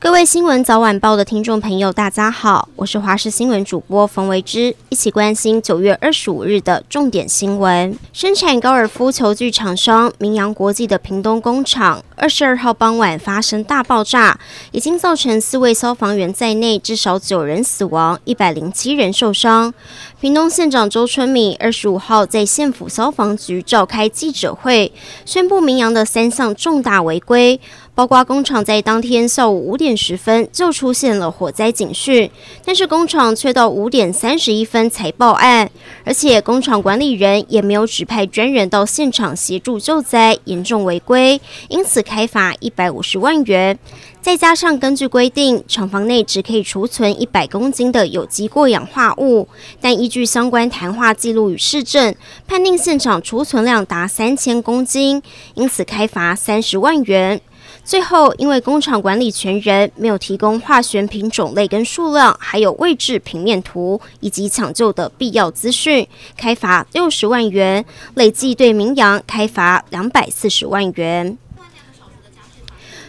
各位新闻早晚报的听众朋友，大家好，我是华视新闻主播冯维之，一起关心九月二十五日的重点新闻。生产高尔夫球具厂商明扬国际的屏东工厂，二十二号傍晚发生大爆炸，已经造成四位消防员在内至少九人死亡，一百零七人受伤。屏东县长周春米二十五号在县府消防局召开记者会，宣布明扬的三项重大违规。包括工厂在当天下午五点十分就出现了火灾警讯，但是工厂却到五点三十一分才报案，而且工厂管理人也没有指派专人到现场协助救灾，严重违规，因此开罚一百五十万元。再加上根据规定，厂房内只可以储存一百公斤的有机过氧化物，但依据相关谈话记录与事证，判定现场储存量达三千公斤，因此开罚三十万元。最后，因为工厂管理权人没有提供化学品种类跟数量，还有位置平面图以及抢救的必要资讯，开罚六十万元，累计对明扬开罚两百四十万元。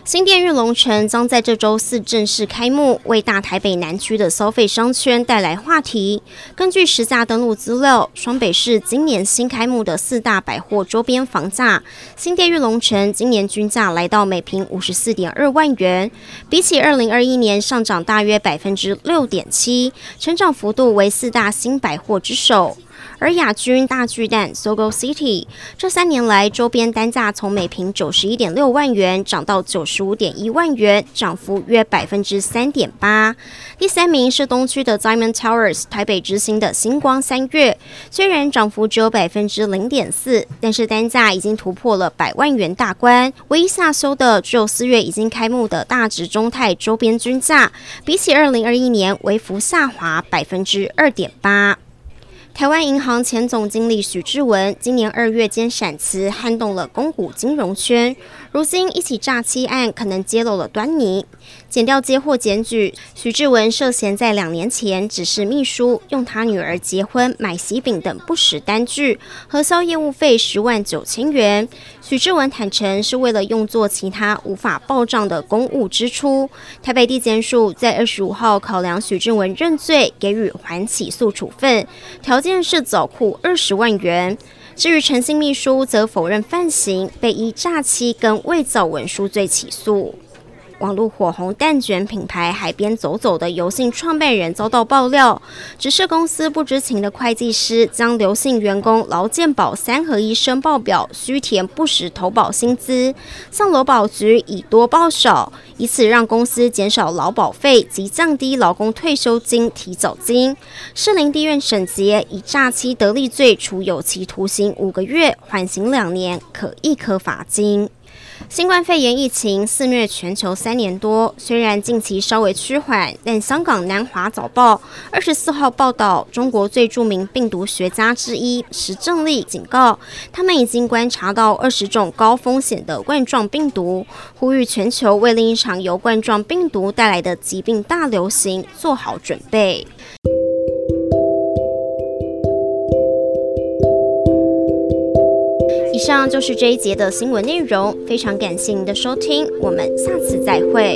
新店玉龙城将在这周四正式开幕，为大台北南区的消费商圈带来话题。根据实价登录资料，双北市今年新开幕的四大百货周边房价，新店玉龙城今年均价来到每坪五十四点二万元，比起二零二一年上涨大约百分之六点七，成长幅度为四大新百货之首。而亚军大巨蛋 SOGO City 这三年来周边单价从每平九十一点六万元涨到九十五点一万元，涨幅约百分之三点八。第三名是东区的 Diamond Towers 台北之星的星光三月，虽然涨幅只有百分之零点四，但是单价已经突破了百万元大关。唯一下修的只有四月已经开幕的大直中泰周边均价，比起二零二一年微幅下滑百分之二点八。台湾银行前总经理许志文今年二月间闪辞，撼动了公股金融圈。如今一起诈欺案可能揭露了端倪。检调接获检举，许志文涉嫌在两年前指示秘书用他女儿结婚买喜饼等不实单据，核销业务费十万九千元。许志文坦承是为了用作其他无法报账的公务支出。台北地检署在二十五号考量许志文认罪，给予缓起诉处分，调条件。是走库二十万元。至于陈姓秘书，则否认犯行，被依诈欺跟伪造文书罪起诉。网络火红蛋卷品牌海边走走的游信创办人遭到爆料，只是公司不知情的会计师将刘姓员工劳健保三合一申报表虚填不实投保薪资，向劳保局以多报少，以此让公司减少劳保费及降低劳工退休金提早金。士林地院审结以诈欺得利罪处有期徒刑五个月，缓刑两年，可易科罚金。新冠肺炎疫情肆虐全球三年多，虽然近期稍微趋缓，但香港南华早报二十四号报道，中国最著名病毒学家之一石正丽警告，他们已经观察到二十种高风险的冠状病毒，呼吁全球为另一场由冠状病毒带来的疾病大流行做好准备。以上就是这一节的新闻内容非常感谢您的收听我们下次再会。